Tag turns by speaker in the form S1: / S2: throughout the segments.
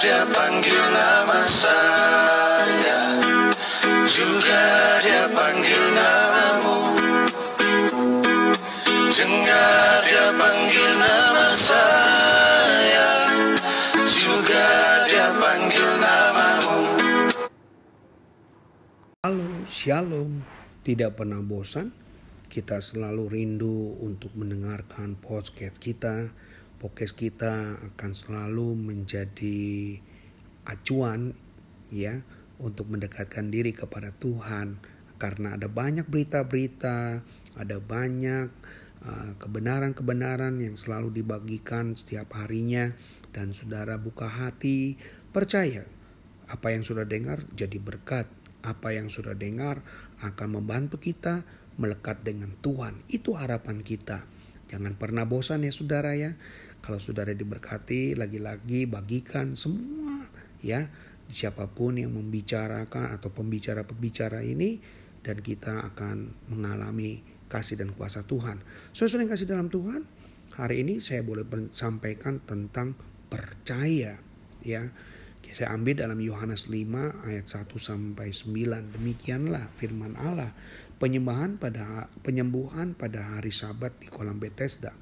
S1: dia panggil nama saya Juga dia panggil namamu Dengar dia panggil nama saya Juga dia panggil namamu
S2: Halo, Shalom. Tidak pernah bosan? Kita selalu rindu untuk mendengarkan podcast kita. Podcast kita akan selalu menjadi acuan ya untuk mendekatkan diri kepada Tuhan karena ada banyak berita-berita, ada banyak uh, kebenaran-kebenaran yang selalu dibagikan setiap harinya dan saudara buka hati, percaya apa yang sudah dengar jadi berkat apa yang sudah dengar akan membantu kita melekat dengan Tuhan. Itu harapan kita. Jangan pernah bosan ya saudara ya. Kalau saudara diberkati, lagi-lagi bagikan semua ya. Siapa pun yang membicarakan atau pembicara-pembicara ini dan kita akan mengalami kasih dan kuasa Tuhan. Saudara yang kasih dalam Tuhan, hari ini saya boleh sampaikan tentang percaya ya. Saya ambil dalam Yohanes 5 ayat 1 sampai 9. Demikianlah firman Allah. Penyembahan pada penyembuhan pada hari Sabat di kolam Bethesda.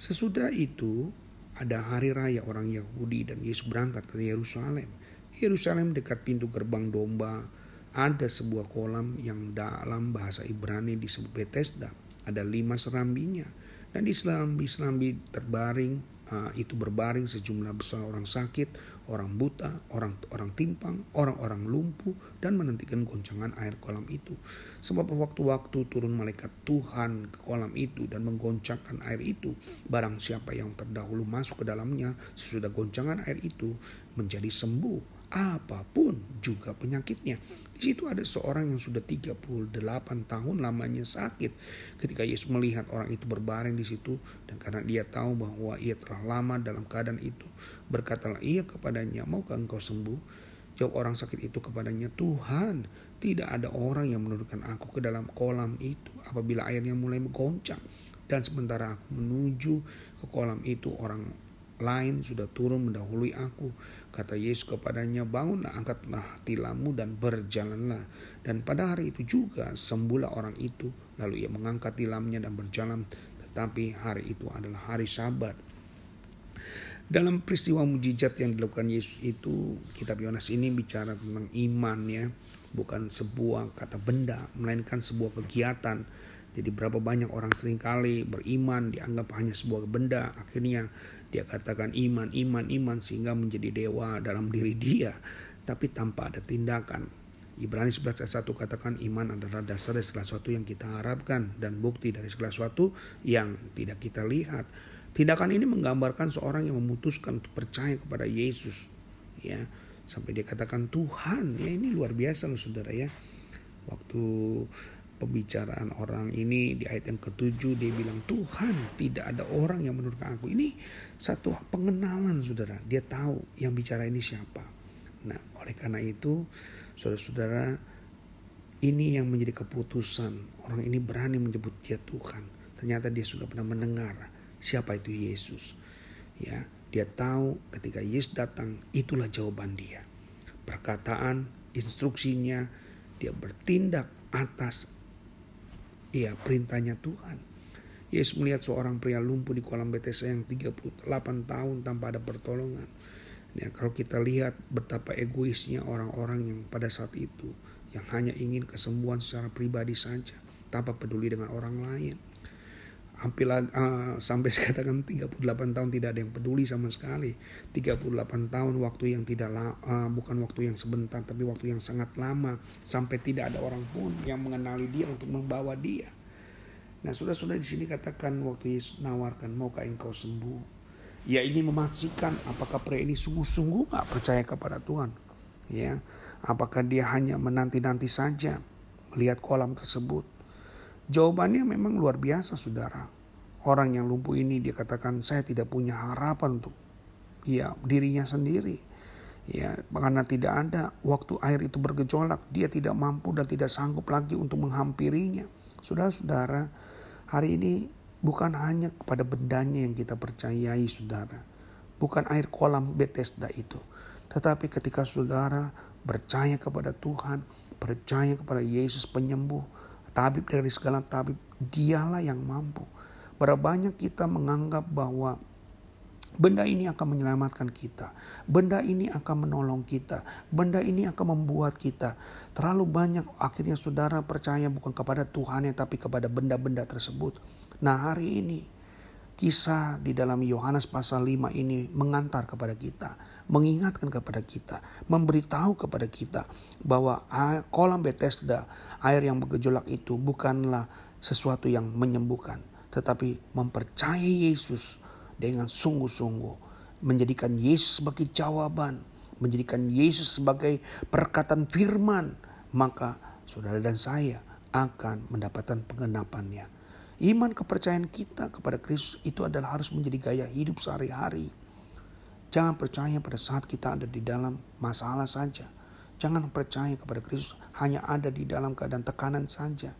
S2: Sesudah itu ada hari raya orang Yahudi dan Yesus berangkat ke Yerusalem. Yerusalem dekat pintu gerbang domba ada sebuah kolam yang dalam bahasa Ibrani disebut Bethesda. Ada lima serambinya dan di serambi-serambi terbaring uh, itu berbaring sejumlah besar orang sakit, orang buta, orang orang timpang, orang-orang lumpuh dan menantikan goncangan air kolam itu. Sebab waktu-waktu turun malaikat Tuhan ke kolam itu dan menggoncangkan air itu, barang siapa yang terdahulu masuk ke dalamnya sesudah goncangan air itu menjadi sembuh apa pun juga penyakitnya. Di situ ada seorang yang sudah 38 tahun lamanya sakit. Ketika Yesus melihat orang itu berbaring di situ dan karena dia tahu bahwa ia telah lama dalam keadaan itu, berkatalah ia kepadanya, "Maukah engkau sembuh?" Jawab orang sakit itu kepadanya, "Tuhan, tidak ada orang yang menurunkan aku ke dalam kolam itu apabila airnya mulai menggoncang." Dan sementara aku menuju ke kolam itu, orang lain sudah turun mendahului aku. Kata Yesus kepadanya, bangunlah, angkatlah tilammu dan berjalanlah. Dan pada hari itu juga sembuhlah orang itu. Lalu ia mengangkat tilamnya dan berjalan. Tetapi hari itu adalah hari sabat. Dalam peristiwa mujizat yang dilakukan Yesus itu, kitab Yohanes ini bicara tentang iman ya. Bukan sebuah kata benda, melainkan sebuah kegiatan. Jadi berapa banyak orang sering kali beriman dianggap hanya sebuah benda. Akhirnya dia katakan iman, iman, iman sehingga menjadi dewa dalam diri dia. Tapi tanpa ada tindakan. Ibrani 11 ayat 1 katakan iman adalah dasar dari segala sesuatu yang kita harapkan dan bukti dari segala sesuatu yang tidak kita lihat. Tindakan ini menggambarkan seorang yang memutuskan untuk percaya kepada Yesus. Ya, sampai dia katakan Tuhan. Ya ini luar biasa loh saudara ya. Waktu pembicaraan orang ini di ayat yang ketujuh dia bilang Tuhan tidak ada orang yang menurutkan aku. Ini satu pengenalan saudara. Dia tahu yang bicara ini siapa. Nah oleh karena itu saudara-saudara ini yang menjadi keputusan. Orang ini berani menyebut dia Tuhan. Ternyata dia sudah pernah mendengar siapa itu Yesus. Ya dia tahu ketika Yesus datang itulah jawaban dia. Perkataan instruksinya dia bertindak atas Iya, perintahnya Tuhan. Yesus melihat seorang pria lumpuh di kolam Bethesda yang 38 tahun tanpa ada pertolongan. Ya, kalau kita lihat betapa egoisnya orang-orang yang pada saat itu yang hanya ingin kesembuhan secara pribadi saja tanpa peduli dengan orang lain hampir uh, sampai katakan 38 tahun tidak ada yang peduli sama sekali. 38 tahun waktu yang tidak uh, bukan waktu yang sebentar tapi waktu yang sangat lama. Sampai tidak ada orang pun yang mengenali dia untuk membawa dia. Nah sudah-sudah di sini katakan waktu Yesus nawarkan maukah engkau sembuh? Ya ini memastikan apakah pria ini sungguh-sungguh gak percaya kepada Tuhan. Ya apakah dia hanya menanti-nanti saja melihat kolam tersebut Jawabannya memang luar biasa saudara. Orang yang lumpuh ini dia katakan saya tidak punya harapan untuk ya dirinya sendiri. Ya, karena tidak ada waktu air itu bergejolak, dia tidak mampu dan tidak sanggup lagi untuk menghampirinya. Saudara-saudara, hari ini bukan hanya kepada bendanya yang kita percayai, saudara. bukan air kolam Bethesda itu. Tetapi ketika saudara percaya kepada Tuhan, percaya kepada Yesus penyembuh, tabib dari segala tabib, dialah yang mampu. Berapa banyak kita menganggap bahwa Benda ini akan menyelamatkan kita. Benda ini akan menolong kita. Benda ini akan membuat kita. Terlalu banyak akhirnya saudara percaya bukan kepada Tuhan tapi kepada benda-benda tersebut. Nah hari ini kisah di dalam Yohanes pasal 5 ini mengantar kepada kita. Mengingatkan kepada kita. Memberitahu kepada kita bahwa kolam Bethesda, air yang bergejolak itu bukanlah sesuatu yang menyembuhkan. Tetapi mempercayai Yesus dengan sungguh-sungguh menjadikan Yesus sebagai jawaban, menjadikan Yesus sebagai perkataan firman, maka saudara dan saya akan mendapatkan pengenapannya. Iman kepercayaan kita kepada Kristus itu adalah harus menjadi gaya hidup sehari-hari. Jangan percaya pada saat kita ada di dalam masalah saja. Jangan percaya kepada Kristus hanya ada di dalam keadaan tekanan saja.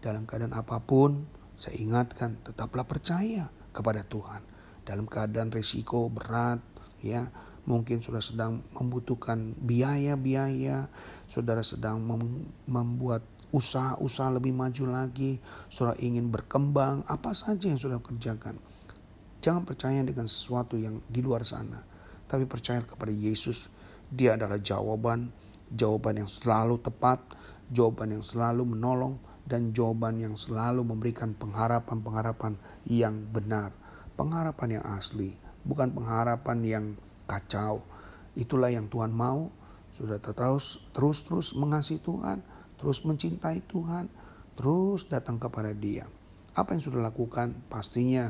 S2: Dalam keadaan apa pun, saya ingatkan tetaplah percaya kepada Tuhan dalam keadaan risiko berat ya mungkin sudah sedang membutuhkan biaya-biaya saudara sedang mem membuat usaha-usaha lebih maju lagi saudara ingin berkembang apa saja yang sudah kerjakan jangan percaya dengan sesuatu yang di luar sana tapi percaya kepada Yesus dia adalah jawaban jawaban yang selalu tepat jawaban yang selalu menolong dan jawaban yang selalu memberikan pengharapan-pengharapan yang benar pengharapan yang asli, bukan pengharapan yang kacau. Itulah yang Tuhan mau. Sudah terus terus terus mengasihi Tuhan, terus mencintai Tuhan, terus datang kepada Dia. Apa yang sudah lakukan pastinya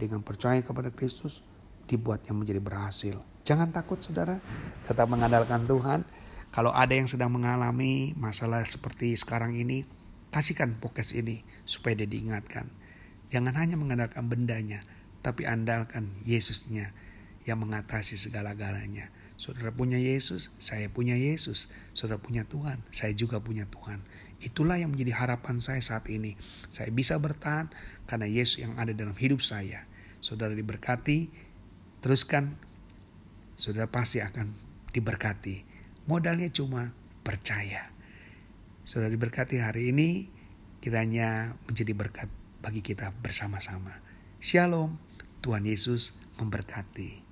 S2: dengan percaya kepada Kristus dibuatnya menjadi berhasil. Jangan takut saudara, tetap mengandalkan Tuhan. Kalau ada yang sedang mengalami masalah seperti sekarang ini, kasihkan podcast ini supaya dia diingatkan. Jangan hanya mengandalkan bendanya, tapi andalkan Yesusnya yang mengatasi segala-galanya. Saudara punya Yesus, saya punya Yesus. Saudara punya Tuhan, saya juga punya Tuhan. Itulah yang menjadi harapan saya saat ini. Saya bisa bertahan karena Yesus yang ada dalam hidup saya. Saudara diberkati, teruskan. Saudara pasti akan diberkati. Modalnya cuma percaya. Saudara diberkati hari ini, kiranya menjadi berkat bagi kita bersama-sama. Shalom. Tuhan Yesus memberkati.